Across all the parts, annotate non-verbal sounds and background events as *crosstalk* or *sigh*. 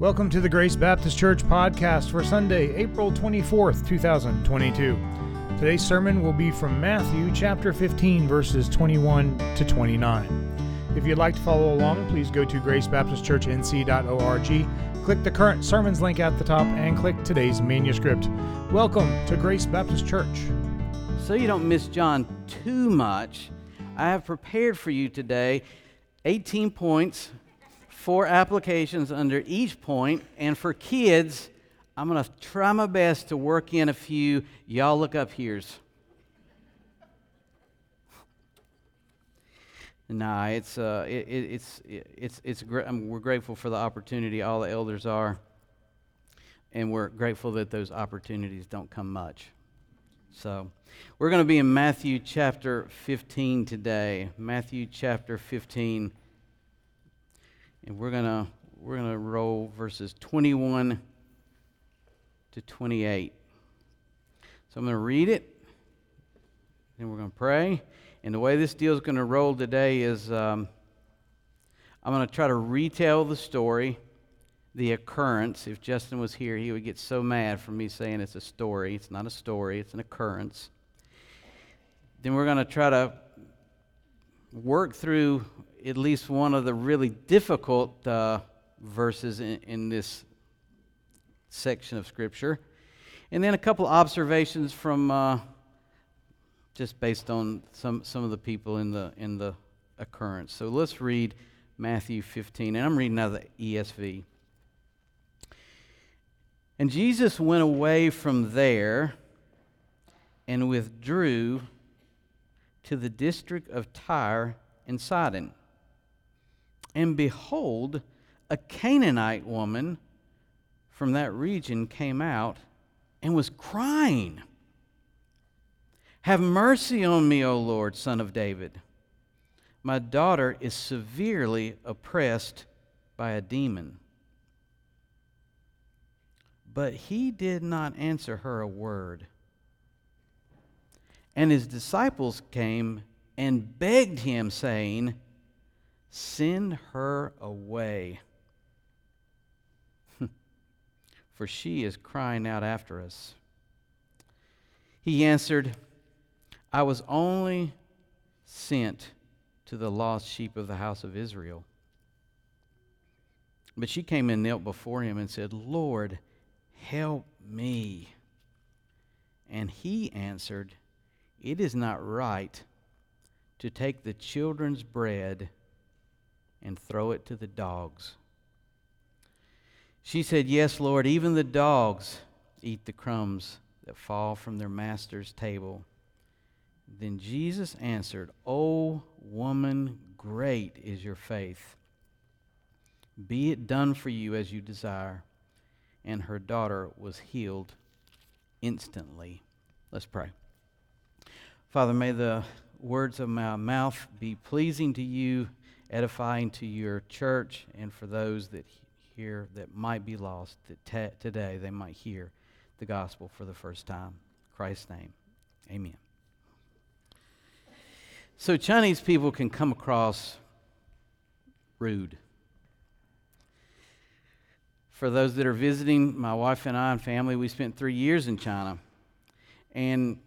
Welcome to the Grace Baptist Church podcast for Sunday, April 24th, 2022. Today's sermon will be from Matthew chapter 15, verses 21 to 29. If you'd like to follow along, please go to gracebaptistchurchnc.org, click the current sermons link at the top, and click today's manuscript. Welcome to Grace Baptist Church. So you don't miss John too much, I have prepared for you today 18 points four applications under each point, and for kids, I'm going to try my best to work in a few. Y'all look up here's. Nah, it's uh, it, it, it's it's it's great. I mean, we're grateful for the opportunity all the elders are, and we're grateful that those opportunities don't come much. So, we're going to be in Matthew chapter 15 today. Matthew chapter 15 and we're gonna we're gonna roll verses 21 to 28. So I'm gonna read it, and we're gonna pray. And the way this deal is gonna roll today is um, I'm gonna try to retell the story, the occurrence. If Justin was here, he would get so mad for me saying it's a story. It's not a story. It's an occurrence. Then we're gonna try to work through at least one of the really difficult uh, verses in, in, this section of Scripture. And then a couple observations from uh, just based on some, some of the people in the, in the occurrence. So let's read Matthew 15, and I'm reading out of the ESV. And Jesus went away from there and withdrew to the district of Tyre and Sidon. And behold, a Canaanite woman from that region came out and was crying, Have mercy on me, O Lord, son of David. My daughter is severely oppressed by a demon. But he did not answer her a word. And his disciples came and begged him, saying, Send her away, *laughs* for she is crying out after us. He answered, I was only sent to the lost sheep of the house of Israel. But she came and knelt before him and said, Lord, help me. And he answered, It is not right to take the children's bread and throw it to the dogs. She said, Yes, Lord, even the dogs eat the crumbs that fall from their master's table. Then Jesus answered, O woman, great is your faith. Be it done for you as you desire. And her daughter was healed instantly. Let's pray. Father, may the words of my mouth be pleasing to you edifying to your church and for those that hear that might be lost, that t- today they might hear the gospel for the first time. In Christ's name, amen. So, Chinese people can come across rude. For those that are visiting, my wife and I and family, we spent three years in China. And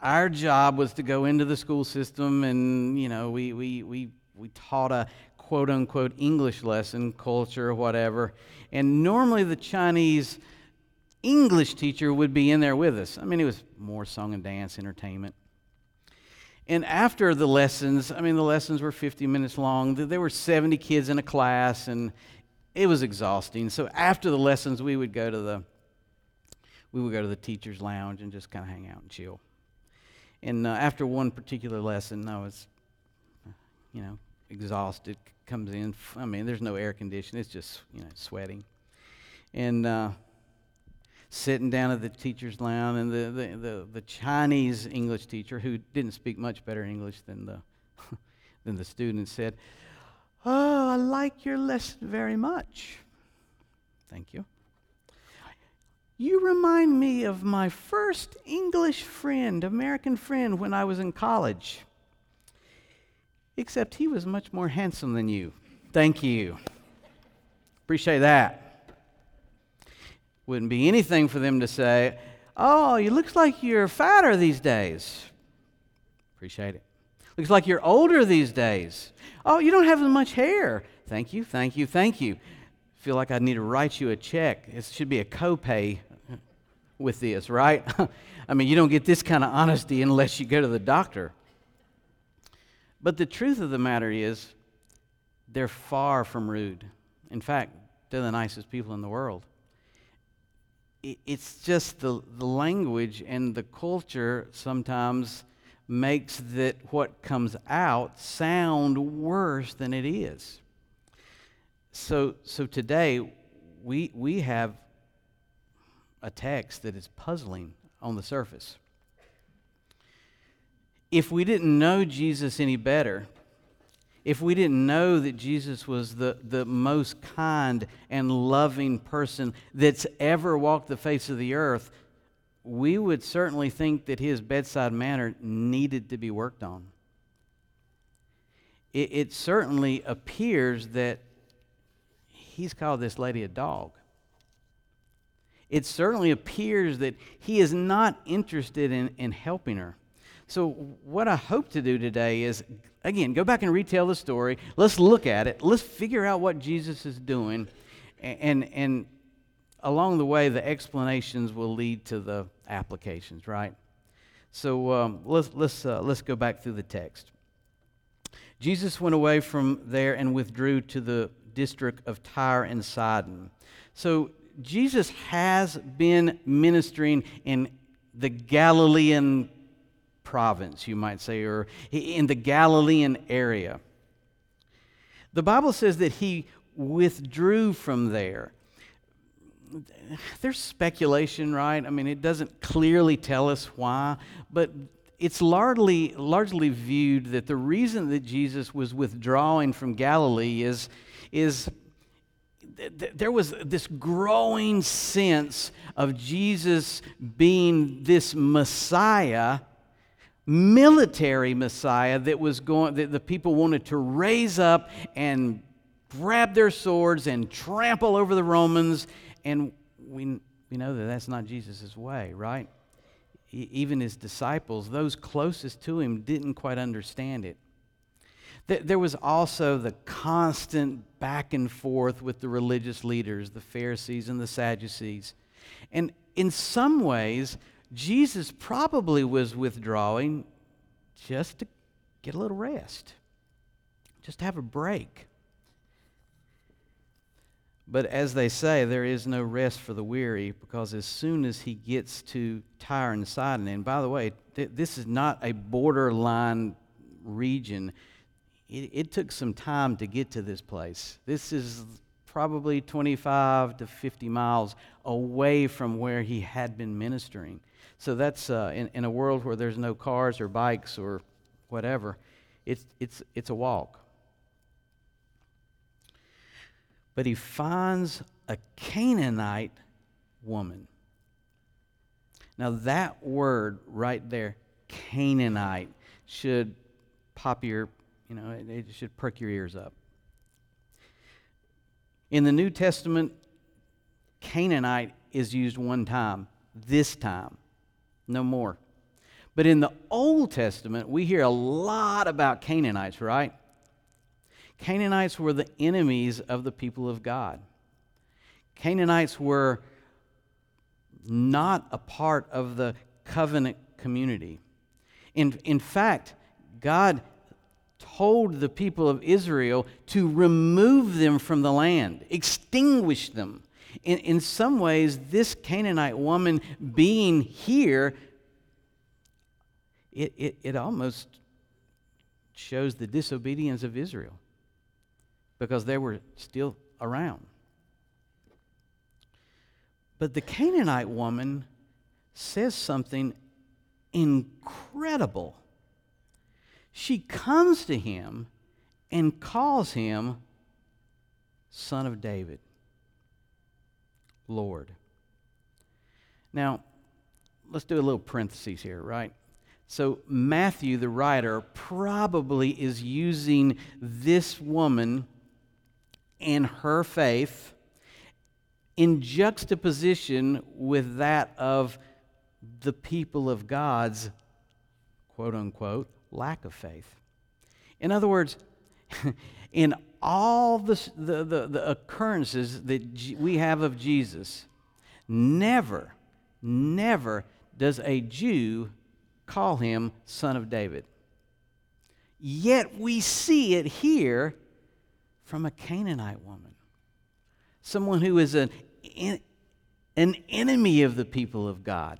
our job was to go into the school system and, you know, we, we, we we taught a quote unquote English lesson, culture, whatever. And normally the Chinese English teacher would be in there with us. I mean, it was more song and dance, entertainment. And after the lessons, I mean, the lessons were 50 minutes long. There were 70 kids in a class, and it was exhausting. So after the lessons, we would go to the we would go to the teacher's lounge and just kind of hang out and chill. And uh, after one particular lesson, I was you know, exhausted, comes in. I mean, there's no air conditioning. It's just, you know, sweating. And uh, sitting down at the teacher's lounge, and the, the, the, the, Chinese English teacher, who didn't speak much better English than the, *laughs* than the student, said, Oh, I like your lesson very much. Thank you. You remind me of my first English friend, American friend, when I was in college except he was much more handsome than you. Thank you. Appreciate that. Wouldn't be anything for them to say, Oh, you looks like you're fatter these days. Appreciate it. Looks like you're older these days. Oh, you don't have as much hair. Thank you, thank you, thank you. Feel like I need to write you a check. It should be a copay with this, right? *laughs* I mean, you don't get this kind of honesty unless you go to the doctor. But the truth of the matter is, they're far from rude. In fact, they're the nicest people in the world. It's just the, the language and the culture sometimes makes that what comes out sound worse than it is. So, so today, we, we have a text that is puzzling on the surface. If we didn't know Jesus any better, if we didn't know that Jesus was the, the most kind and loving person that's ever walked the face of the earth, we would certainly think that his bedside manner needed to be worked on. It, it certainly appears that he's called this lady a dog. It certainly appears that he is not interested in, in helping her. So, what I hope to do today is, again, go back and retell the story. Let's look at it. Let's figure out what Jesus is doing. And, and, along the way, the explanations will lead to the applications, right? So, um, let's, let's, uh, let's go back through the text. Jesus went away from there and withdrew to the district of Tyre and Sidon. So, Jesus has been ministering in the Galilean province, you might say, or in the Galilean area. The Bible says that he withdrew from there. There's speculation, right? I mean, it doesn't clearly tell us why, but it's largely, largely viewed that the reason that Jesus was withdrawing from Galilee is, is there was this growing sense of Jesus being this Messiah, military Messiah that was going that the people wanted to raise up and grab their swords and trample over the Romans. And we, we know that that's not Jesus' way, right? Even his disciples, those closest to him, didn't quite understand it. There was also the constant back and forth with the religious leaders, the Pharisees and the Sadducees. And in some ways, Jesus probably was withdrawing just to get a little rest, just to have a break. But as they say, there is no rest for the weary because as soon as he gets to Tyre and Sidon, and by the way, th- this is not a borderline region it, it took some time to get to this place. This is probably 25 to 50 miles away from where he had been ministering. So that's uh, in, in a world where there's no cars or bikes or whatever, it's, it's, it's a walk. But he finds a Canaanite woman. Now, that word right there, Canaanite, should pop your you know, it, it should perk your ears up. In the New Testament, Canaanite is used one time, this time, no more. But in the Old Testament, we hear a lot about Canaanites, right? Canaanites were the enemies of the people of God. Canaanites were not a part of the covenant community. In, in fact, God told the people of Israel to remove them from the land, extinguish them. In, in some ways, this Canaanite woman being here, it, it, it almost shows the disobedience of Israel because they were still around. But the Canaanite woman says something incredible she comes to him and calls him Son of David, Lord. Now, let's do a little parenthesis here, right? So, Matthew, the writer, probably is using this woman and her faith in juxtaposition with that of the people of God's quote unquote lack of faith. In other words, *laughs* in all the, the, the, the occurrences that G- we have of Jesus, never, never does a Jew call him son of David. Yet we see it here from a Canaanite woman, someone who is an, an enemy of the people of God.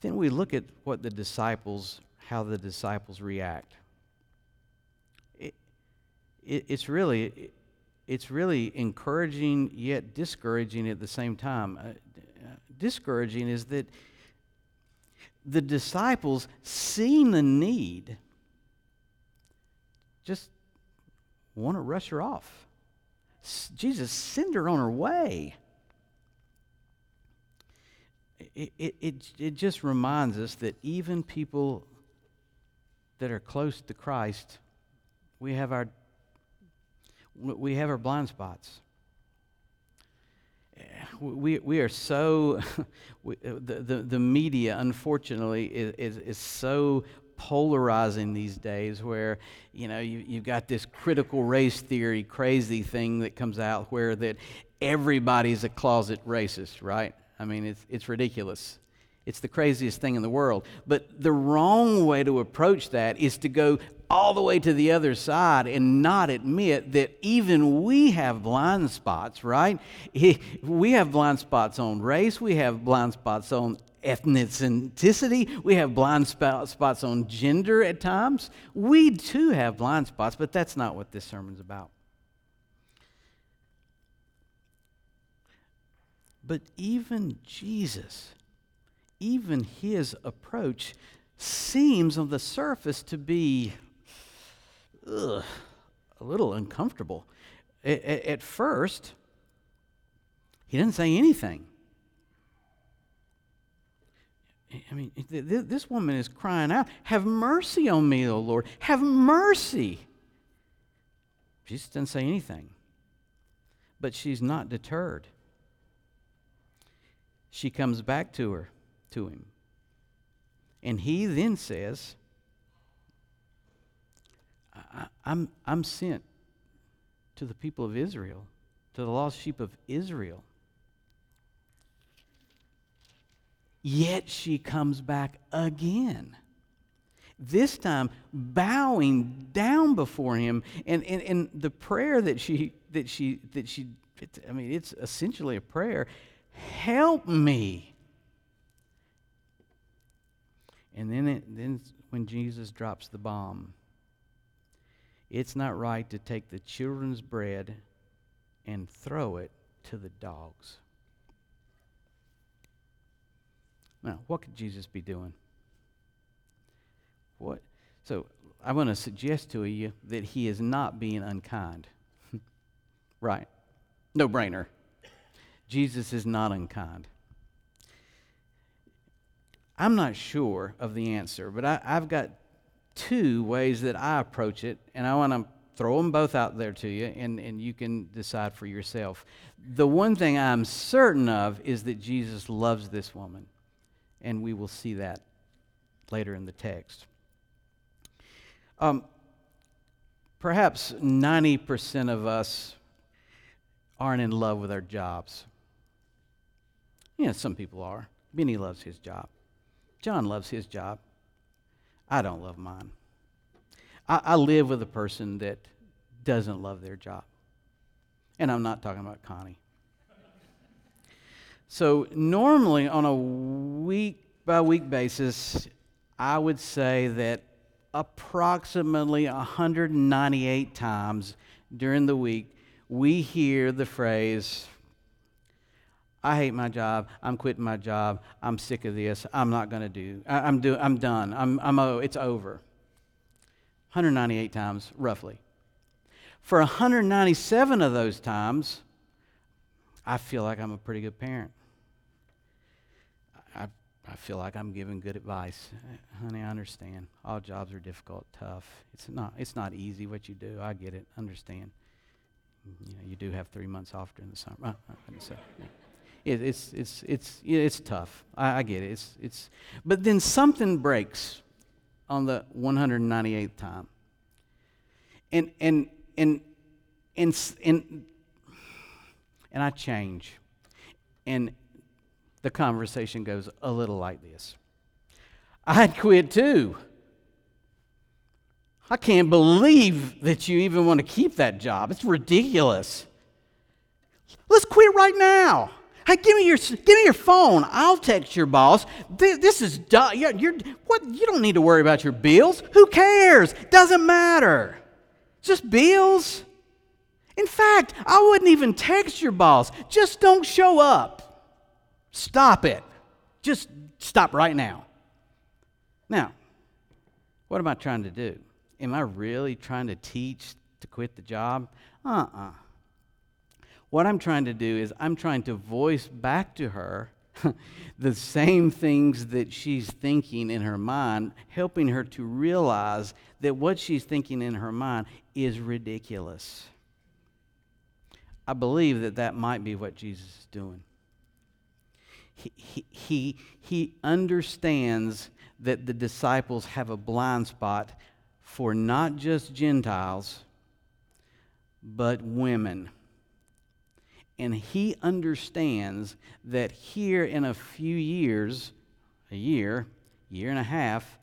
Then we look at what the disciples, how the disciples react. It, it, it's really, it's really encouraging yet discouraging at the same time. Uh, discouraging is that the disciples, seeing the need, just want to rush her off. Jesus, send her on her way it, it, it, it just reminds us that even people that are close to Christ, we have our, we have our blind spots. We, we are so, *laughs* we, the, the, the media, unfortunately, is, is, is so polarizing these days where you know you, you've got this critical race theory crazy thing that comes out where that everybody's a closet racist right I mean, it's, it's ridiculous. It's the craziest thing in the world. But the wrong way to approach that is to go all the way to the other side and not admit that even we have blind spots, right? *laughs* We have blind spots on race, we have blind spots on ethnicity, we have blind spots on gender at times. We too have blind spots, but that's not what this sermon's about. But even Jesus, even his approach seems on the surface to be ugh, a little uncomfortable. At, at first, he didn't say anything. I mean, this woman is crying out, Have mercy on me, O Lord. Have mercy. Jesus doesn't say anything. But she's not deterred she comes back to her, to him. And he then says, I, I'm, I'm sent to the people of Israel, to the lost sheep of Israel. Yet she comes back again. This time bowing down before him. And, and, and the prayer that she that she that she I mean, it's essentially a prayer. Help me. And then, it, then when Jesus drops the bomb, it's not right to take the children's bread and throw it to the dogs. Now, what could Jesus be doing? What? So, I want to suggest to you that he is not being unkind. *laughs* right. No brainer. Jesus is not unkind. I'm not sure of the answer, but I, have got two ways that I approach it, and I want to throw them both out there to you, and, and you can decide for yourself. The one thing I'm certain of is that Jesus loves this woman, and we will see that later in the text. Um, perhaps 90% of us aren't in love with our jobs. Yeah, some people are. Benny loves his job. John loves his job. I don't love mine. I, I live with a person that doesn't love their job. And I'm not talking about Connie. So, normally on a week by week basis, I would say that approximately 198 times during the week, we hear the phrase, I hate my job. I'm quitting my job. I'm sick of this. I'm not going to do. I, am do, I'm done. I'm, I'm oh, it's over. 198 times, roughly. For 197 of those times, I feel like I'm a pretty good parent. I, I feel like I'm giving good advice. Honey, I understand. All jobs are difficult, tough. It's not, it's not easy what you do. I get it. Understand. you know, you do have three months off during the summer. Uh, uh, yeah. It, it's, it's, it's, it's tough. I, I get it. It's, it's, but then something breaks on the 198th time. And, and, and, and, and, and I change. And the conversation goes a little like this I'd quit too. I can't believe that you even want to keep that job. It's ridiculous. Let's quit right now. Hey, give me your give me your phone. I'll text your boss. This is you're, you're, what you don't need to worry about your bills. Who cares? Doesn't matter. Just bills. In fact, I wouldn't even text your boss. Just don't show up. Stop it. Just stop right now. Now, what am I trying to do? Am I really trying to teach to quit the job? Uh uh-uh. uh What I'm trying to do is I'm trying to voice back to her *laughs* the same things that she's thinking in her mind, helping her to realize that what she's thinking in her mind is ridiculous. I believe that that might be what Jesus is doing. He, he, he, understands that the disciples have a blind spot for not just Gentiles, but women. And he understands that here in a few years, a year, year and a half,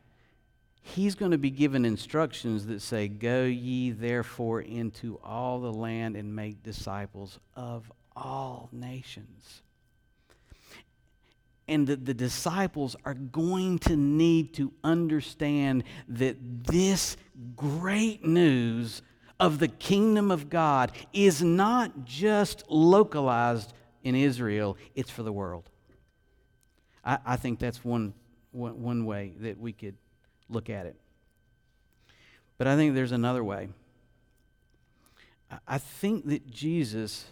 he's going to be given instructions that say, Go ye therefore into all the land and make disciples of all nations. And that the disciples are going to need to understand that this great news of the kingdom of God is not just localized in Israel, it's for the world. I, I think that's one, one, one way that we could look at it. But I think there's another way. I think that Jesus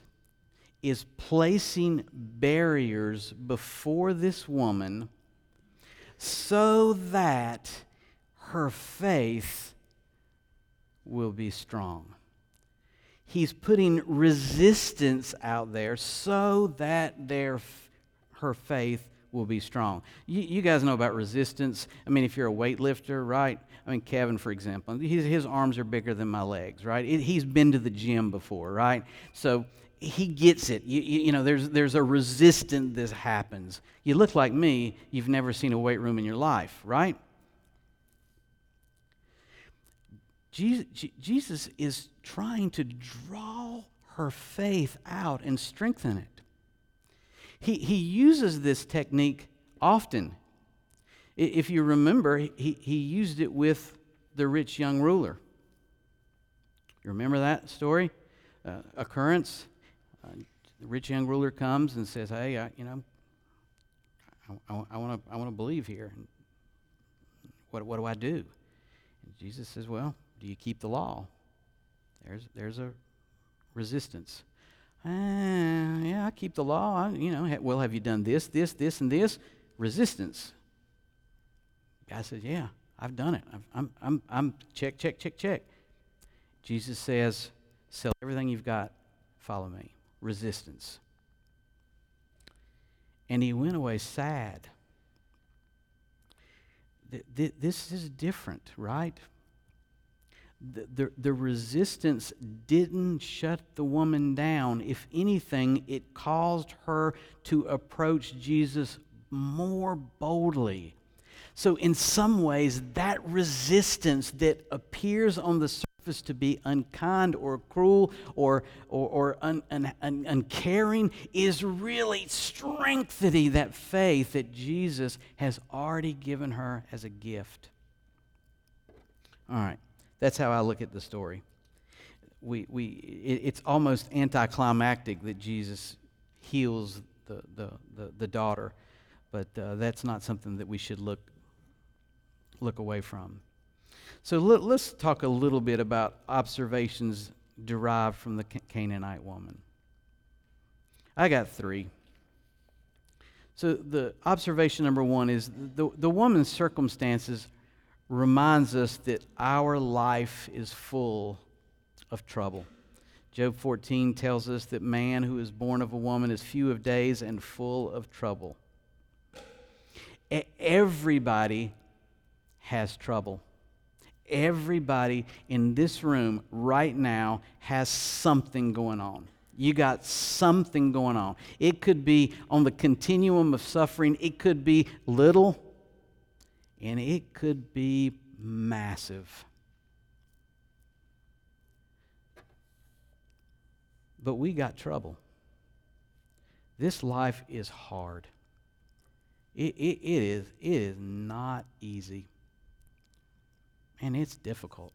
is placing barriers before this woman so that her faith will be strong. He's putting resistance out there so that their, her faith will be strong. You, you, guys know about resistance. I mean, if you're a weightlifter, right? I mean, Kevin, for example, his, his arms are bigger than my legs, right? It, he's been to the gym before, right? So he gets it. You, you, you, know, there's, there's a resistance that happens. You look like me, you've never seen a weight room in your life, right? Jesus, is trying to draw her faith out and strengthen it. He, he uses this technique often. If you remember, he, he used it with the rich young ruler. You remember that story? Uh, occurrence? Uh, the rich young ruler comes and says, "Hey, I, you know, I want to I want to believe here. What what do I do?" And Jesus says, "Well, do you keep the law?" There's there's a resistance. Uh, yeah, I keep the law. I, you know, well, have you done this, this, this, and this? Resistance. Guy says, "Yeah, I've done it. I'm, I'm, I'm, check, check, check, check." Jesus says, "Sell everything you've got. Follow me." resistance. And he went away sad. This is different, right? The, the, the, resistance didn't shut the woman down. If anything, it caused her to approach Jesus more boldly. So, in some ways, that resistance that appears on the surface to be unkind or cruel or, or, or un, un, un, uncaring is really strengthening that faith that Jesus has already given her as a gift. All right, that's how I look at the story. We, we, it, it's almost anticlimactic that Jesus heals the, the, the, the daughter, but uh, that's not something that we should look, look away from. So let, us talk a little bit about observations derived from the Canaanite woman. I got three. So the observation number one is the, the woman's circumstances reminds us that our life is full of trouble. Job 14 tells us that man who is born of a woman is few of days and full of trouble. Everybody has trouble. Everybody in this room right now has something going on. You got something going on. It could be on the continuum of suffering, it could be little, and it could be massive. But we got trouble. This life is hard. It, it, it, is, it is not easy. And it's difficult.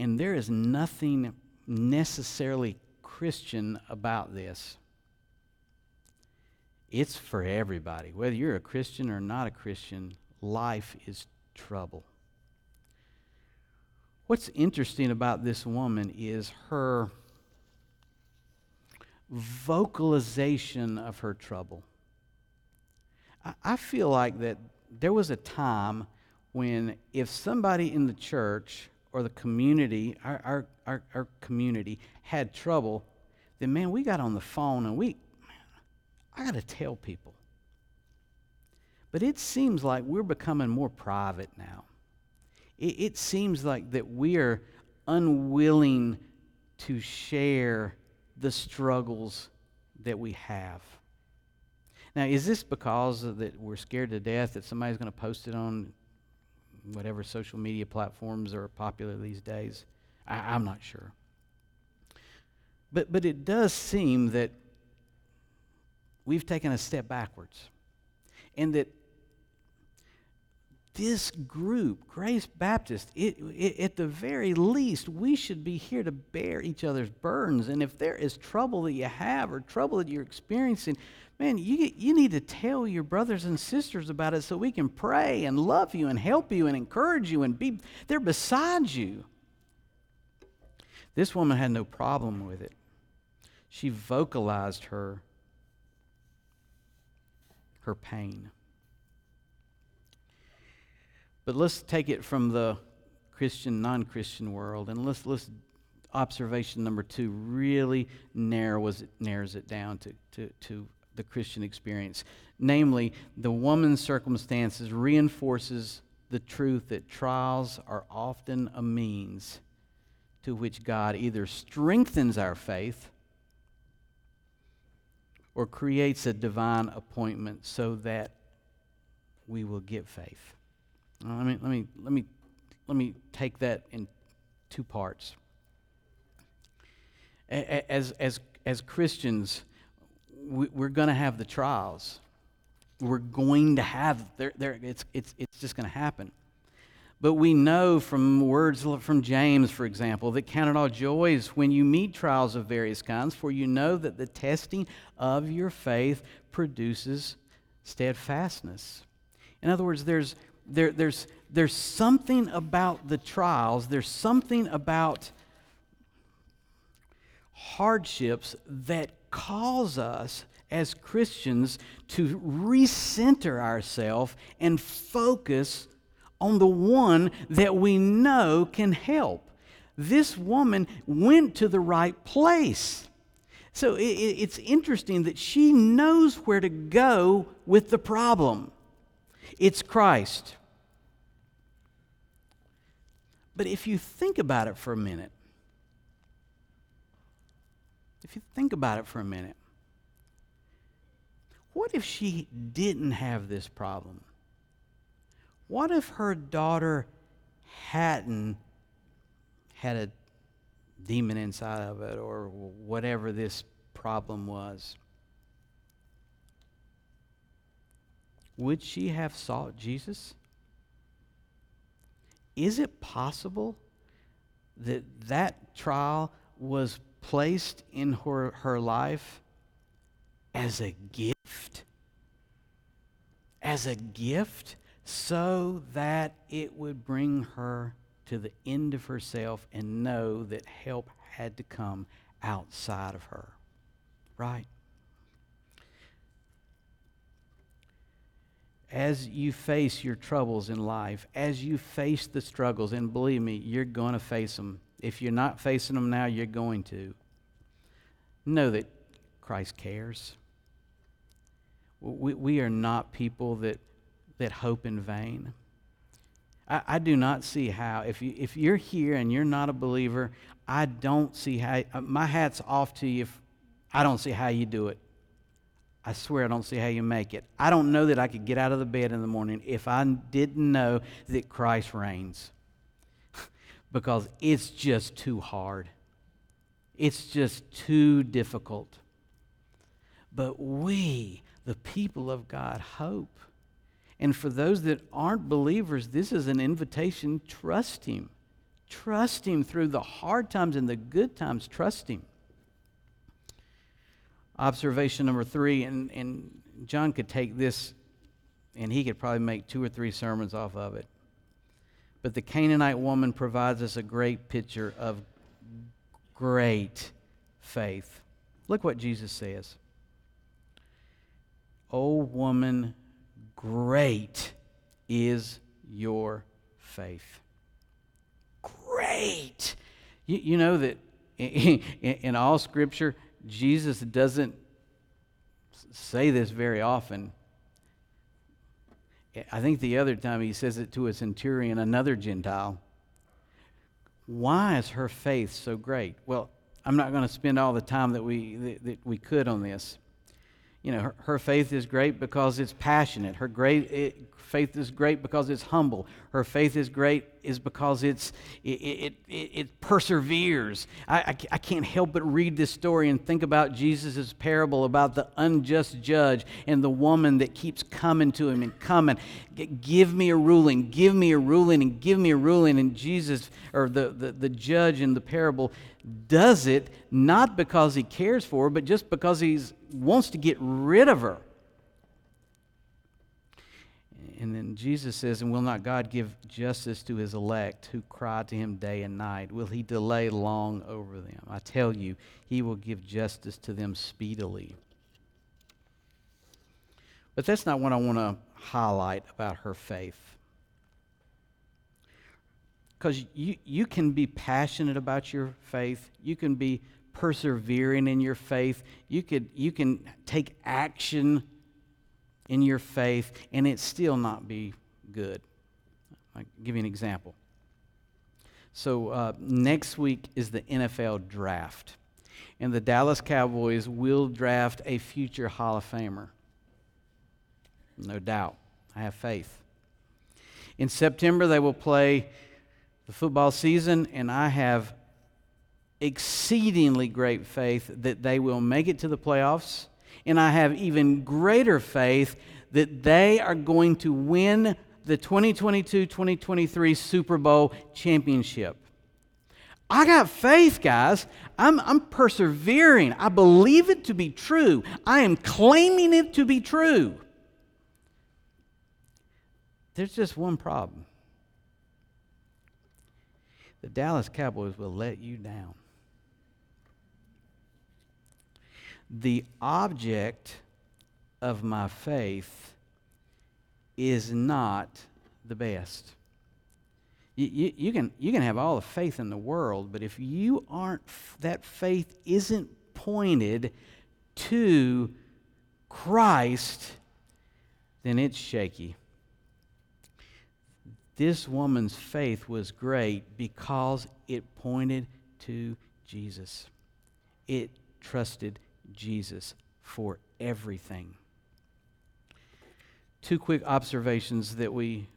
And there is nothing necessarily Christian about this. It's for everybody. Whether you're a Christian or not a Christian, life is trouble. What's interesting about this woman is her vocalization of her trouble. I, I feel like that there was a time when if somebody in the church or the community, our, our, our, our, community, had trouble, then man, we got on the phone and we, I got to tell people. But it seems like we're becoming more private now. It, it seems like that we are unwilling to share the struggles that we have. Now, is this because that we're scared to death that somebody's going to post it on whatever social media platforms are popular these days? I, I'm not sure. But, but it does seem that we've taken a step backwards. And that this group, Grace Baptist, it, it, at the very least, we should be here to bear each other's burdens. And if there is trouble that you have or trouble that you're experiencing, man, you, you need to tell your brothers and sisters about it so we can pray and love you and help you and encourage you and be there beside you. This woman had no problem with it. She vocalized her, her pain. But let's take it from the Christian, non Christian world, and let's, let's observation number two really narrows it, narrows it down to, to, to the Christian experience. Namely, the woman's circumstances reinforces the truth that trials are often a means to which God either strengthens our faith or creates a divine appointment so that we will get faith. Let me, let me, let me, let me take that in two parts. As, as, as Christians, we, are going to have the trials. We're going to have, there, there, it's, it's, it's just going to happen. But we know from words from James, for example, that count it all joys when you meet trials of various kinds, for you know that the testing of your faith produces steadfastness. In other words, there's, there, there's, there's something about the trials, there's something about hardships that cause us as Christians to recenter ourselves and focus on the one that we know can help. This woman went to the right place. So it's interesting that she knows where to go with the problem. It's Christ. But if you think about it for a minute, if you think about it for a minute, what if she didn't have this problem? What if her daughter hadn't had a demon inside of it or whatever this problem was? would she have sought Jesus? Is it possible that that trial was placed in her, her life as a gift? As a gift so that it would bring her to the end of herself and know that help had to come outside of her. Right? as you face your troubles in life, as you face the struggles, and believe me, you're going to face them. If you're not facing them now, you're going to. Know that Christ cares. We, we are not people that, that hope in vain. I, I do not see how, if, you, if you're here and you're not a believer, I don't see how, uh, my hat's off to you if I don't see how you do it. I swear I don't see how you make it. I don't know that I could get out of the bed in the morning if I didn't know that Christ reigns. *laughs* because it's just too hard. It's just too difficult. But we, the people of God, hope. And for those that aren't believers, this is an invitation trust Him. Trust Him through the hard times and the good times. Trust Him. Observation number three, and, and John could take this and he could probably make two or three sermons off of it. But the Canaanite woman provides us a great picture of great faith. Look what Jesus says. O woman, great is your faith. Great. You, you know that in, in all Scripture, Jesus doesn't say this very often. I think the other time he says it to a centurion, another Gentile. Why is her faith so great? Well, I'm not going to spend all the time that we, that, that we could on this you know, her, her, faith is great because it's passionate. Her great it, faith is great because it's humble. Her faith is great is because it's it, it, it, it perseveres. I, I, I, can't help but read this story and think about Jesus' parable about the unjust judge and the woman that keeps coming to him and coming. Give me a ruling, give me a ruling, and give me a ruling. And Jesus, or the, the, the judge in the parable, does it not because he cares for her, but just because he wants to get rid of her. And then Jesus says, And will not God give justice to his elect who cry to him day and night? Will he delay long over them? I tell you, he will give justice to them speedily. But that's not what I want to highlight about her faith because you, you can be passionate about your faith you can be persevering in your faith you could you can take action in your faith and it still not be good. I'll give you an example. So uh, next week is the nfl draft and the dallas cowboys will draft a future hall of famer. No doubt. I have faith. In september they will play the football season, and I have exceedingly great faith that they will make it to the playoffs. And I have even greater faith that they are going to win the 2022 2023 Super Bowl championship. I got faith, guys. I'm, I'm persevering. I believe it to be true. I am claiming it to be true. There's just one problem the Dallas Cowboys will let you down. The object of my faith is not the best. You, you, you, can, you can have all the faith in the world, but if you aren't, that faith isn't pointed to Christ, then it's shaky. This woman's faith was great because it pointed to Jesus. It trusted Jesus for everything. Two quick observations that we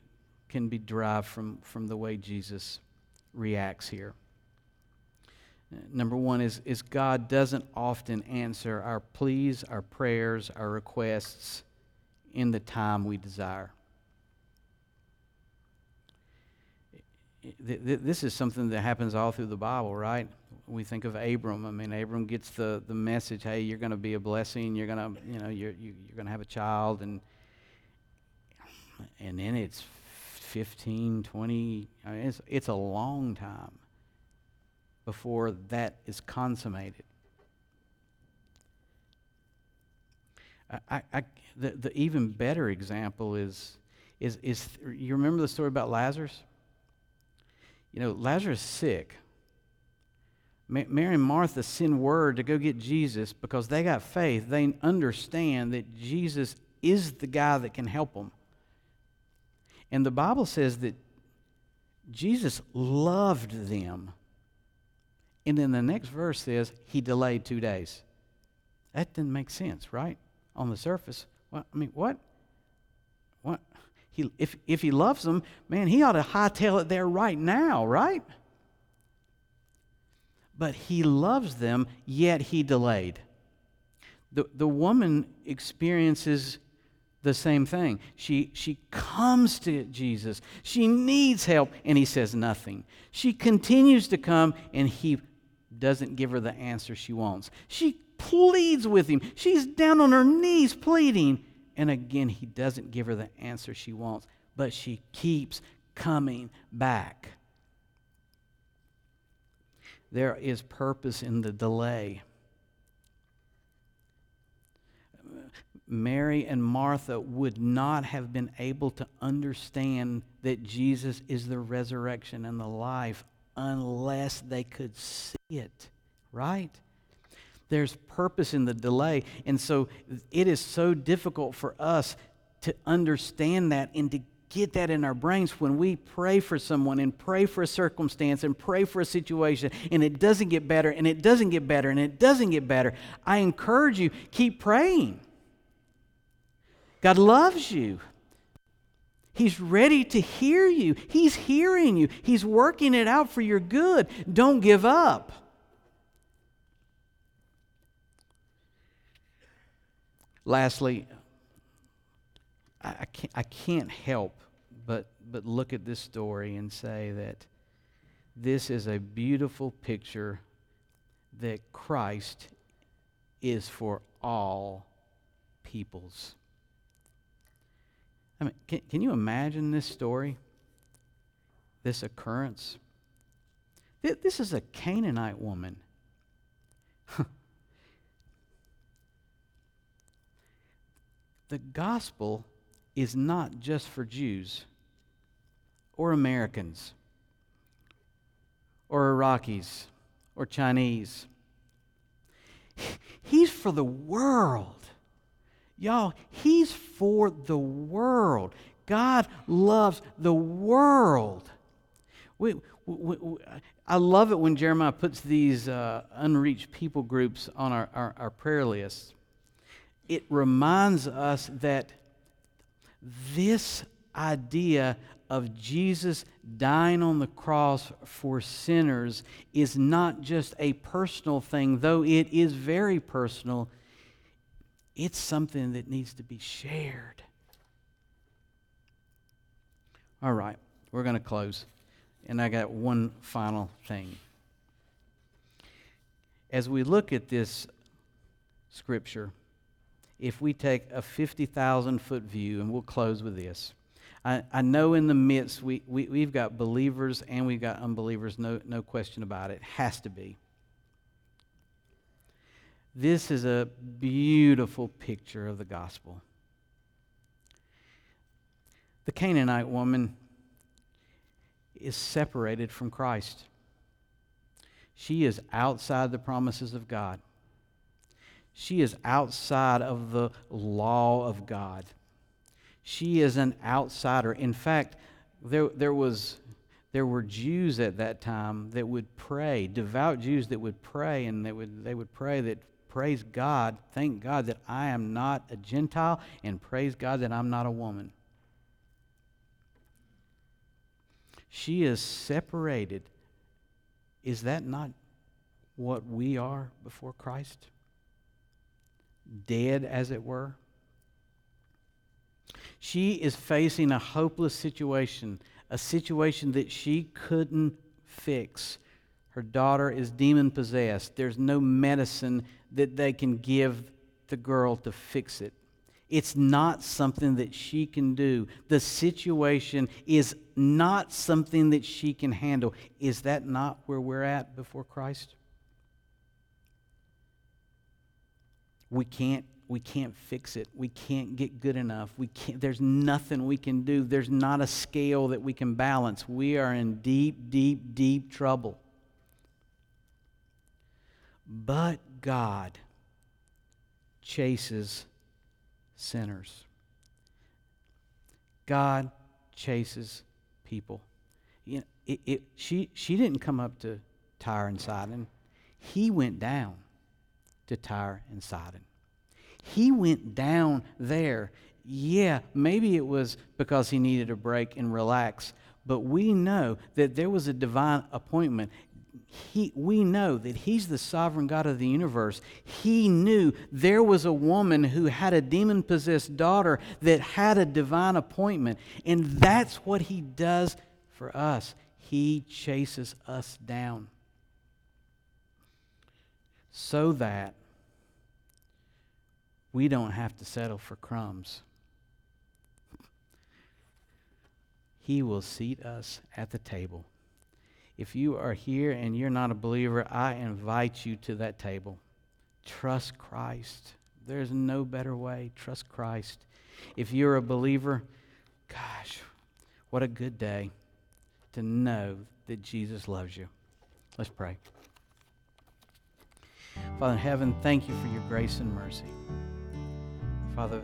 can be derived from, from the way Jesus reacts here. Number one is, is God doesn't often answer our pleas, our prayers, our requests in the time we desire. this is something that happens all through the Bible, right? We think of Abram. I mean, Abram gets the, the message, hey, you're going to be a blessing. You're going to, you know, you're, you, are going to have a child. And, and then it's 15, 20, I mean, it's, it's a long time before that is consummated. I, I, the, the even better example is, is, is you remember the story about Lazarus? You know, Lazarus sick. Mary and Martha send word to go get Jesus because they got faith. They understand that Jesus is the guy that can help them. And the Bible says that Jesus loved them. And then the next verse says he delayed two days. That didn't make sense, right? On the surface. Well, I mean, what? What? He, if, if he loves them, man, he ought to hightail it there right now, right? But he loves them, yet he delayed. The, the woman experiences the same thing. She, she comes to Jesus. She needs help, and he says nothing. She continues to come, and he doesn't give her the answer she wants. She pleads with him. She's down on her knees pleading, and again, he doesn't give her the answer she wants, but she keeps coming back. There is purpose in the delay. Mary and Martha would not have been able to understand that Jesus is the resurrection and the life unless they could see it, right? There's purpose in the delay. And so it is so difficult for us to understand that and to get that in our brains when we pray for someone and pray for a circumstance and pray for a situation and it doesn't get better and it doesn't get better and it doesn't get better. I encourage you, keep praying. God loves you. He's ready to hear you. He's hearing you. He's working it out for your good. Don't give up. Lastly, I can't, I can't help but, but look at this story and say that this is a beautiful picture that Christ is for all peoples. I mean, can, can you imagine this story? This occurrence? This is a Canaanite woman. the gospel is not just for Jews or Americans or Iraqis or Chinese. *laughs* He's for the world. Y'all, He's for the world. God loves the world. We, we, we, I love it when Jeremiah puts these uh, unreached people groups on our, our, our prayer list. It reminds us that this idea of Jesus dying on the cross for sinners is not just a personal thing, though it is very personal it's something that needs to be shared. All right, we're going to close. And I got one final thing. As we look at this scripture, if we take a 50,000 foot view, and we'll close with this. I, I know in the midst we, we, we've got believers and we've got unbelievers, no, no question about it. Has to be. This is a beautiful picture of the gospel. The Canaanite woman is separated from Christ. She is outside the promises of God. She is outside of the law of God. She is an outsider. In fact, there, there, was, there were Jews at that time that would pray, devout Jews that would pray, and they would, they would pray that praise God, thank God that I am not a Gentile, and praise God that I'm not a woman. She is separated. Is that not what we are before Christ? Dead, as it were. She is facing a hopeless situation, a situation that she couldn't fix. Her daughter is demon possessed. There's no medicine that they can give the girl to fix it. It's not something that she can do. The situation is not something that she can handle. Is that not where we're at before Christ? We can't we can't fix it. We can't get good enough. We can't, there's nothing we can do. There's not a scale that we can balance. We are in deep, deep, deep trouble. But God chases sinners. God chases people. You know, it, it, she, she didn't come up to Tyre and Sidon. He went down to Tyre and Sidon. He went down there. Yeah, maybe it was because he needed a break and relax, but we know that there was a divine appointment he, we know that He's the sovereign God of the universe. He knew there was a woman who had a demon possessed daughter that had a divine appointment. And that's what He does for us. He chases us down so that we don't have to settle for crumbs. He will seat us at the table if you are here and you're not a believer, I invite you to that table. Trust Christ. There's no better way. Trust Christ. If you're a believer, gosh, what a good day to know that Jesus loves you. Let's pray. Father in heaven, thank you for your grace and mercy. Father,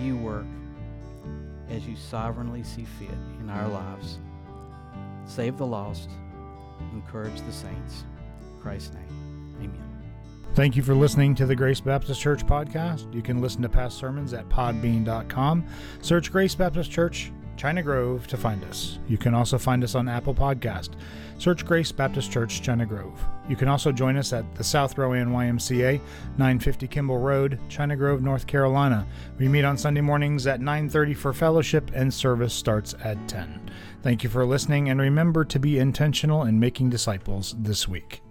you work as you sovereignly see fit in our lives save the lost, encourage the saints. In Christ's name, amen. Thank you for listening to the Grace Baptist Church podcast. You can listen to past sermons at podbean.com. Search Grace Baptist Church, China Grove to find us. You can also find us on Apple Podcast. Search Grace Baptist Church, China Grove. You can also join us at the South Rowan YMCA, 950 Kimball Road, China Grove, North Carolina. We meet on Sunday mornings at 9:30 for fellowship and service starts at 10. Thank you for listening, and remember to be intentional in making disciples this week.